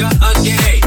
Again.